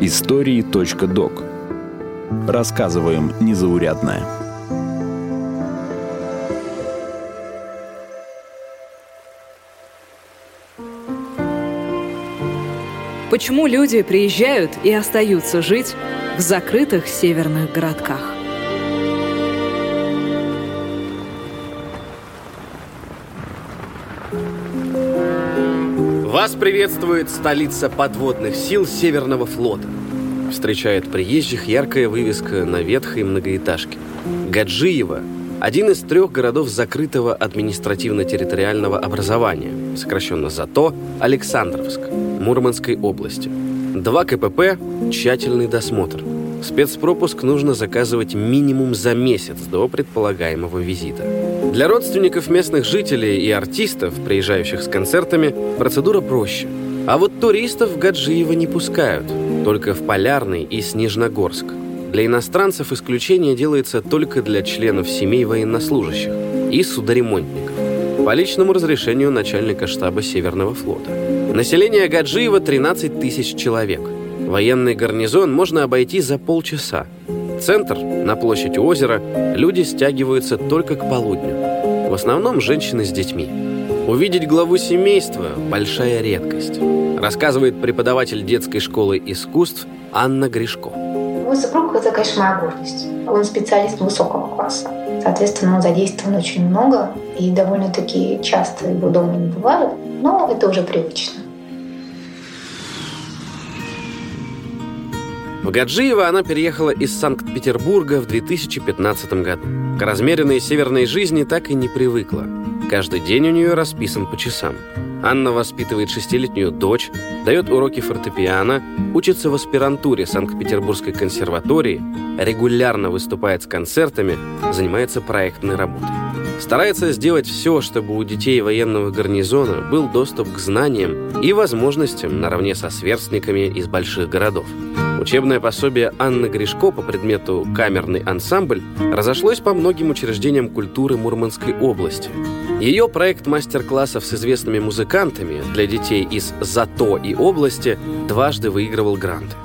Истории.док Рассказываем незаурядное. Почему люди приезжают и остаются жить в закрытых северных городках? Вас приветствует столица подводных сил Северного флота. Встречает приезжих яркая вывеска на ветхой многоэтажке. Гаджиево – один из трех городов закрытого административно-территориального образования, сокращенно ЗАТО, Александровск, Мурманской области. Два КПП – тщательный досмотр. Спецпропуск нужно заказывать минимум за месяц до предполагаемого визита. Для родственников местных жителей и артистов, приезжающих с концертами, процедура проще. А вот туристов в Гаджиево не пускают, только в Полярный и Снежногорск. Для иностранцев исключение делается только для членов семей военнослужащих и судоремонтников по личному разрешению начальника штаба Северного флота. Население Гаджиева 13 тысяч человек – Военный гарнизон можно обойти за полчаса. Центр, на площади озера, люди стягиваются только к полудню. В основном женщины с детьми. Увидеть главу семейства – большая редкость, рассказывает преподаватель детской школы искусств Анна Гришко. Мой супруг – это, конечно, моя гордость. Он специалист высокого класса. Соответственно, он задействован очень много, и довольно-таки часто его дома не бывает, но это уже привычно. В Гаджиево она переехала из Санкт-Петербурга в 2015 году. К размеренной северной жизни так и не привыкла. Каждый день у нее расписан по часам. Анна воспитывает шестилетнюю дочь, дает уроки фортепиано, учится в аспирантуре Санкт-Петербургской консерватории, регулярно выступает с концертами, занимается проектной работой. Старается сделать все, чтобы у детей военного гарнизона был доступ к знаниям и возможностям наравне со сверстниками из больших городов. Учебное пособие Анны Гришко по предмету «Камерный ансамбль» разошлось по многим учреждениям культуры Мурманской области. Ее проект мастер-классов с известными музыкантами для детей из ЗАТО и области дважды выигрывал гранты.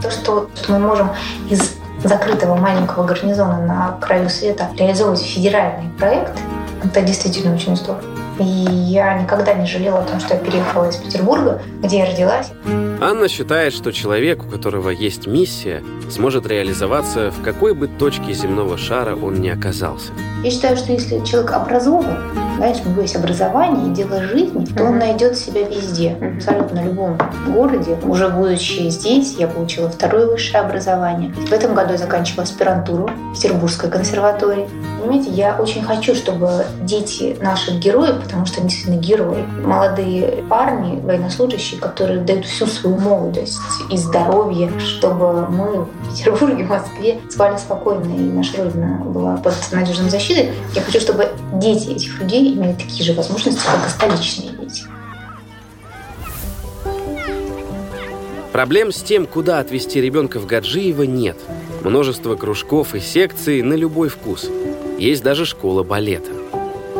То, что мы можем из закрытого маленького гарнизона на краю света реализовывать федеральный проект, это действительно очень здорово. И я никогда не жалела о том, что я переехала из Петербурга, где я родилась. Анна считает, что человек, у которого есть миссия, сможет реализоваться в какой бы точке земного шара он ни оказался. Я считаю, что если человек образован, знаешь, у него есть образование и дело жизни, то он найдет себя везде, абсолютно в любом городе. Уже будучи здесь, я получила второе высшее образование. В этом году я заканчивала аспирантуру в Петербургской консерватории. Понимаете, я очень хочу, чтобы дети наших героев, потому что они действительно герои, молодые парни, военнослужащие, которые дают всю свою молодость и здоровье, чтобы мы в Петербурге, в Москве спали спокойно, и наша Родина была под надежной защитой. Я хочу, чтобы дети этих людей имели такие же возможности, как и столичные дети. Проблем с тем, куда отвезти ребенка в Гаджиево, нет. Множество кружков и секций на любой вкус. Есть даже школа балета.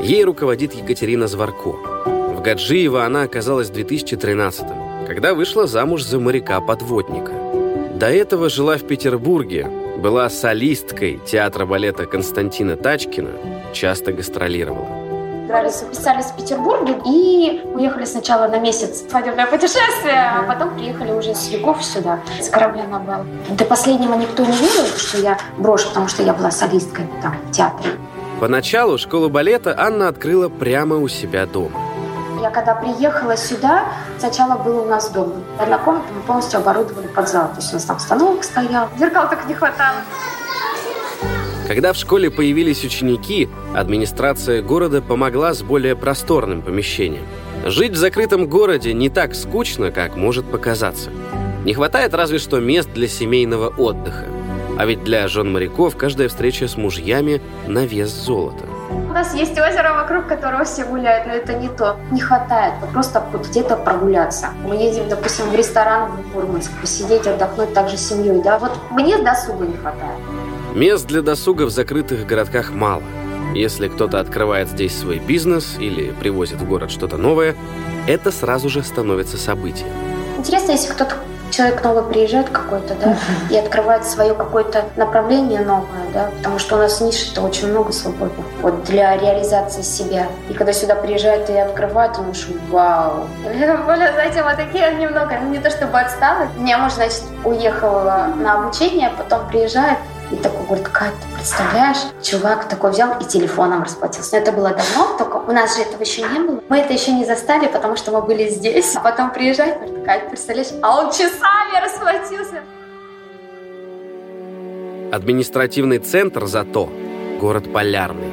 Ей руководит Екатерина Зварко. В Гаджиево она оказалась в 2013 когда вышла замуж за моряка-подводника. До этого жила в Петербурге, была солисткой театра балета Константина Тачкина, часто гастролировала. Записались в Петербурге и уехали сначала на месяц в свадебное путешествие, а потом приехали уже с Львов сюда, с корабля на бал. До последнего никто не верил, что я брошу, потому что я была солисткой там в театре. Поначалу школу балета Анна открыла прямо у себя дома. Я когда приехала сюда, сначала был у нас дом. Одна комната мы полностью оборудовали под зал. То есть у нас там станок стоял, зеркал только не хватало. Когда в школе появились ученики, администрация города помогла с более просторным помещением. Жить в закрытом городе не так скучно, как может показаться. Не хватает разве что мест для семейного отдыха. А ведь для жен моряков каждая встреча с мужьями на вес золота. У нас есть озеро, вокруг которого все гуляют, но это не то. Не хватает просто где-то прогуляться. Мы едем, допустим, в ресторан в Мурманск, посидеть, отдохнуть также с семьей, да? Вот мне досуга не хватает. Мест для досуга в закрытых городках мало. Если кто-то открывает здесь свой бизнес или привозит в город что-то новое, это сразу же становится событием. Интересно, если кто-то человек новый приезжает какой-то, да, и открывает свое какое-то направление новое, да, потому что у нас ниш это очень много свободных вот для реализации себя. И когда сюда приезжает и открывает, он думаешь, вау. Более, знаете, вот такие немного, не то чтобы отсталые. Я, может, значит, уехала на обучение, потом приезжает, и такой говорит, Кать, ты представляешь, чувак такой взял и телефоном расплатился. Но это было давно, только у нас же этого еще не было. Мы это еще не застали, потому что мы были здесь. А потом приезжает, говорит, Кать, представляешь, а он часами расплатился. Административный центр зато город Полярный.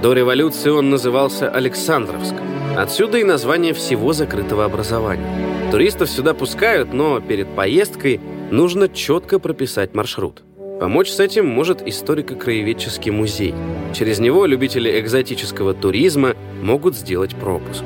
До революции он назывался Александровск. Отсюда и название всего закрытого образования. Туристов сюда пускают, но перед поездкой нужно четко прописать маршрут. Помочь с этим может историко-краеведческий музей. Через него любители экзотического туризма могут сделать пропуск.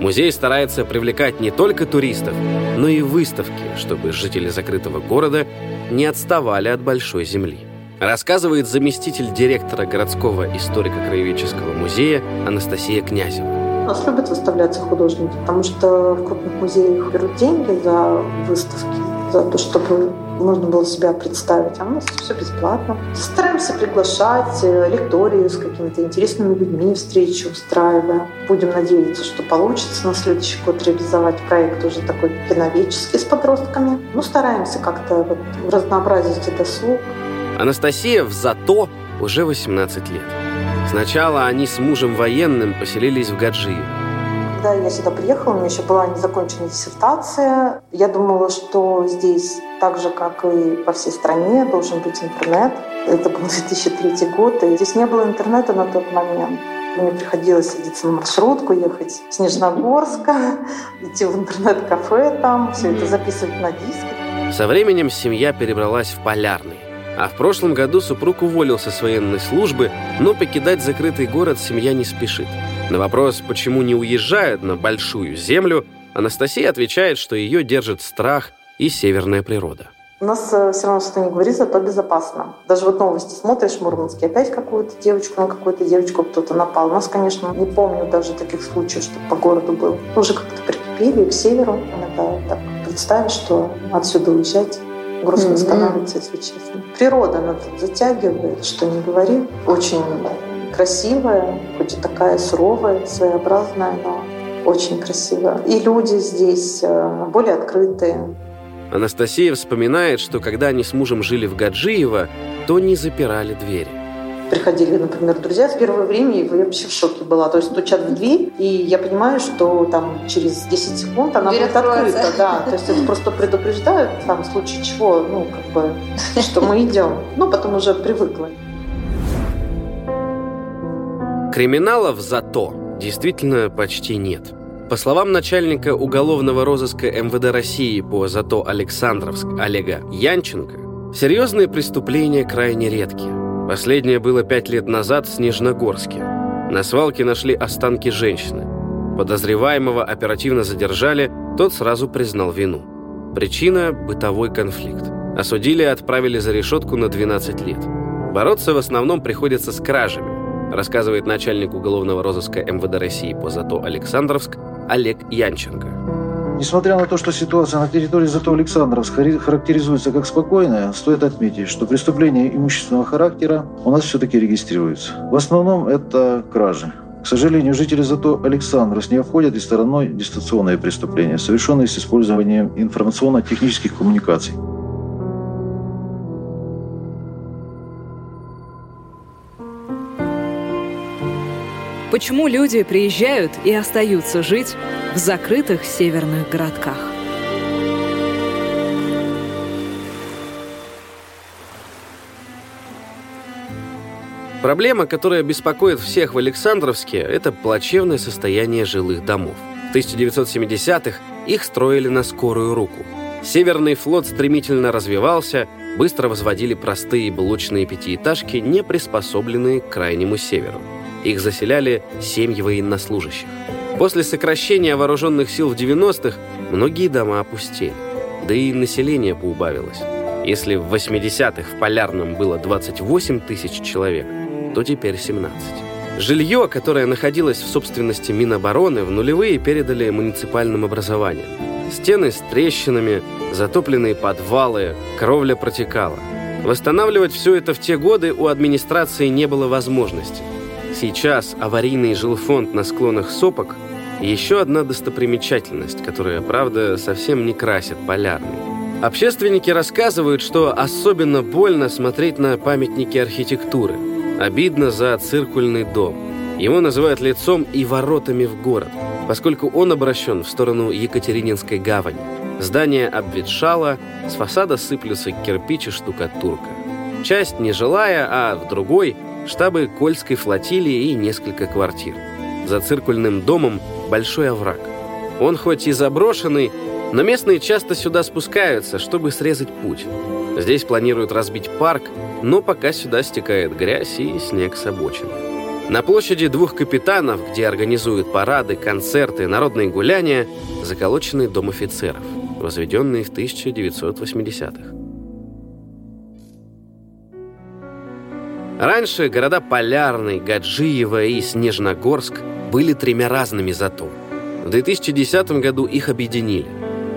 Музей старается привлекать не только туристов, но и выставки, чтобы жители закрытого города не отставали от большой земли. Рассказывает заместитель директора городского историко-краеведческого музея Анастасия Князева. У нас любят выставляться художники, потому что в крупных музеях берут деньги за выставки, за то, чтобы можно было себя представить. А у нас все бесплатно. Стараемся приглашать э, лектории с какими-то интересными людьми, встречи устраиваем. Будем надеяться, что получится на следующий год реализовать проект уже такой киноведческий с подростками. Ну, стараемся как-то вот разнообразить и досуг. Анастасия в ЗАТО уже 18 лет. Сначала они с мужем военным поселились в Гаджиеве. Когда я сюда приехала, у меня еще была незаконченная диссертация. Я думала, что здесь, так же, как и по всей стране, должен быть интернет. Это был 2003 год, и здесь не было интернета на тот момент. Мне приходилось садиться на маршрутку, ехать в Снежногорска, идти в интернет-кафе там, все это записывать на диске. Со временем семья перебралась в Полярный. А в прошлом году супруг уволился с военной службы, но покидать закрытый город семья не спешит. На вопрос, почему не уезжают на большую землю, Анастасия отвечает, что ее держит страх и северная природа. У нас э, все равно что не говорит, зато безопасно. Даже вот новости смотришь, в Мурманске опять какую-то девочку, на какую-то девочку кто-то напал. У нас, конечно, не помню даже таких случаев, что по городу был. Уже как-то прикипели к северу. Иногда так представишь, что отсюда уезжать грустно mm-hmm. становится, если честно. Природа она тут затягивает, что не говори. Очень красивая, хоть и такая суровая, своеобразная, но очень красивая. И люди здесь э, более открытые. Анастасия вспоминает, что когда они с мужем жили в Гаджиево, то не запирали двери приходили, например, друзья с первого времени, и я вообще в шоке была. То есть стучат в дверь, и я понимаю, что там через 10 секунд она дверь будет открыта. Да, то есть это просто предупреждают, там, в случае чего, ну, как бы, что мы идем. Ну, потом уже привыкла. Криминалов зато действительно почти нет. По словам начальника уголовного розыска МВД России по зато Александровск Олега Янченко, серьезные преступления крайне редкие. Последнее было пять лет назад в Снежногорске. На свалке нашли останки женщины. Подозреваемого оперативно задержали, тот сразу признал вину. Причина – бытовой конфликт. Осудили и отправили за решетку на 12 лет. Бороться в основном приходится с кражами, рассказывает начальник уголовного розыска МВД России по ЗАТО Александровск Олег Янченко. Несмотря на то, что ситуация на территории Зато Александровск характеризуется как спокойная, стоит отметить, что преступления имущественного характера у нас все-таки регистрируются. В основном это кражи. К сожалению, жители Зато Александровск не обходят и стороной дистанционные преступления, совершенные с использованием информационно-технических коммуникаций. Почему люди приезжают и остаются жить в закрытых северных городках? Проблема, которая беспокоит всех в Александровске, это плачевное состояние жилых домов. В 1970-х их строили на скорую руку. Северный флот стремительно развивался, быстро возводили простые блочные пятиэтажки, не приспособленные к крайнему северу. Их заселяли семьи военнослужащих. После сокращения вооруженных сил в 90-х многие дома опустели. Да и население поубавилось. Если в 80-х в Полярном было 28 тысяч человек, то теперь 17. Жилье, которое находилось в собственности Минобороны, в нулевые передали муниципальным образованиям. Стены с трещинами, затопленные подвалы, кровля протекала. Восстанавливать все это в те годы у администрации не было возможности. Сейчас аварийный жилфонд на склонах сопок – еще одна достопримечательность, которая, правда, совсем не красит полярный. Общественники рассказывают, что особенно больно смотреть на памятники архитектуры. Обидно за циркульный дом. Его называют лицом и воротами в город, поскольку он обращен в сторону Екатерининской гавани. Здание обветшало, с фасада сыплются кирпич и штукатурка. Часть нежилая, а в другой – штабы Кольской флотилии и несколько квартир. За циркульным домом большой овраг. Он хоть и заброшенный, но местные часто сюда спускаются, чтобы срезать путь. Здесь планируют разбить парк, но пока сюда стекает грязь и снег с обочины. На площади двух капитанов, где организуют парады, концерты, народные гуляния, заколоченный дом офицеров – возведенный в 1980-х. Раньше города Полярный, Гаджиево и Снежногорск были тремя разными ЗАТО. В 2010 году их объединили,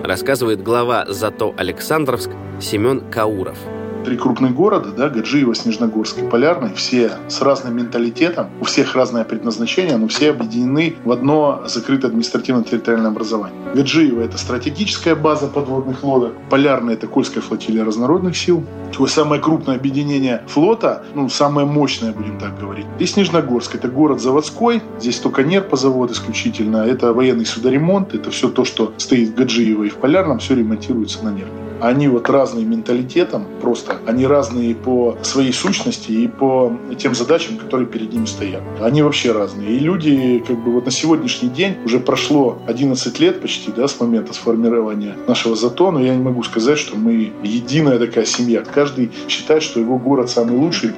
рассказывает глава ЗАТО Александровск Семен Кауров – три крупных города, да, Гаджиево, Снежногорск и Полярный, все с разным менталитетом, у всех разное предназначение, но все объединены в одно закрытое административно-территориальное образование. Гаджиево – это стратегическая база подводных лодок, Полярный – это Кольская флотилия разнородных сил, такое самое крупное объединение флота, ну, самое мощное, будем так говорить. И Снежногорск – это город заводской, здесь только нерпозавод исключительно, это военный судоремонт, это все то, что стоит в Гаджиево и в Полярном, все ремонтируется на нерпе. Они вот разные менталитетом, просто они разные по своей сущности и по тем задачам, которые перед ними стоят. Они вообще разные. И люди, как бы вот на сегодняшний день уже прошло 11 лет почти, да, с момента сформирования нашего ЗАТО, но я не могу сказать, что мы единая такая семья. Каждый считает, что его город самый лучший.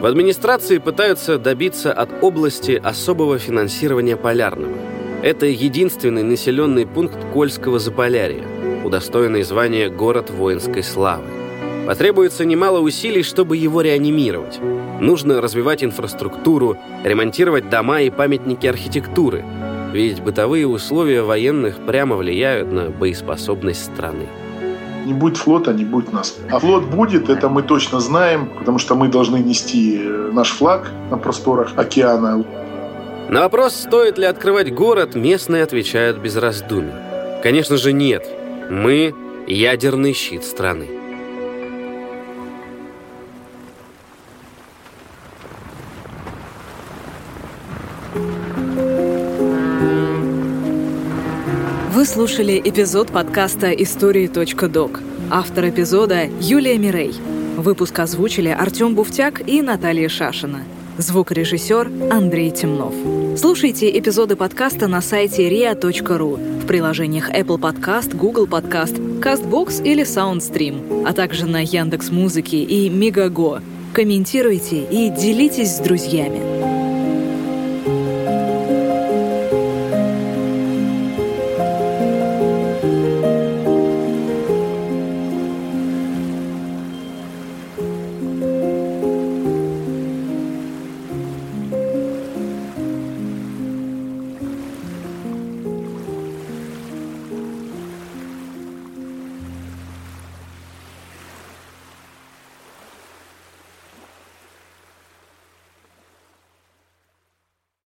В администрации пытаются добиться от области особого финансирования Полярного. Это единственный населенный пункт Кольского Заполярья удостоенный звания «Город воинской славы». Потребуется немало усилий, чтобы его реанимировать. Нужно развивать инфраструктуру, ремонтировать дома и памятники архитектуры, ведь бытовые условия военных прямо влияют на боеспособность страны. Не будет флота, не будет нас. А флот будет, это мы точно знаем, потому что мы должны нести э, наш флаг на просторах океана. На вопрос, стоит ли открывать город, местные отвечают без раздумий. Конечно же, нет. Мы – ядерный щит страны. Вы слушали эпизод подкаста «Истории.док». Автор эпизода – Юлия Мирей. Выпуск озвучили Артем Буфтяк и Наталья Шашина. Звукорежиссер Андрей Темнов. Слушайте эпизоды подкаста на сайте ria.ru в приложениях Apple Podcast, Google Podcast, CastBox или SoundStream, а также на Яндекс Музыке и Мегаго. Комментируйте и делитесь с друзьями.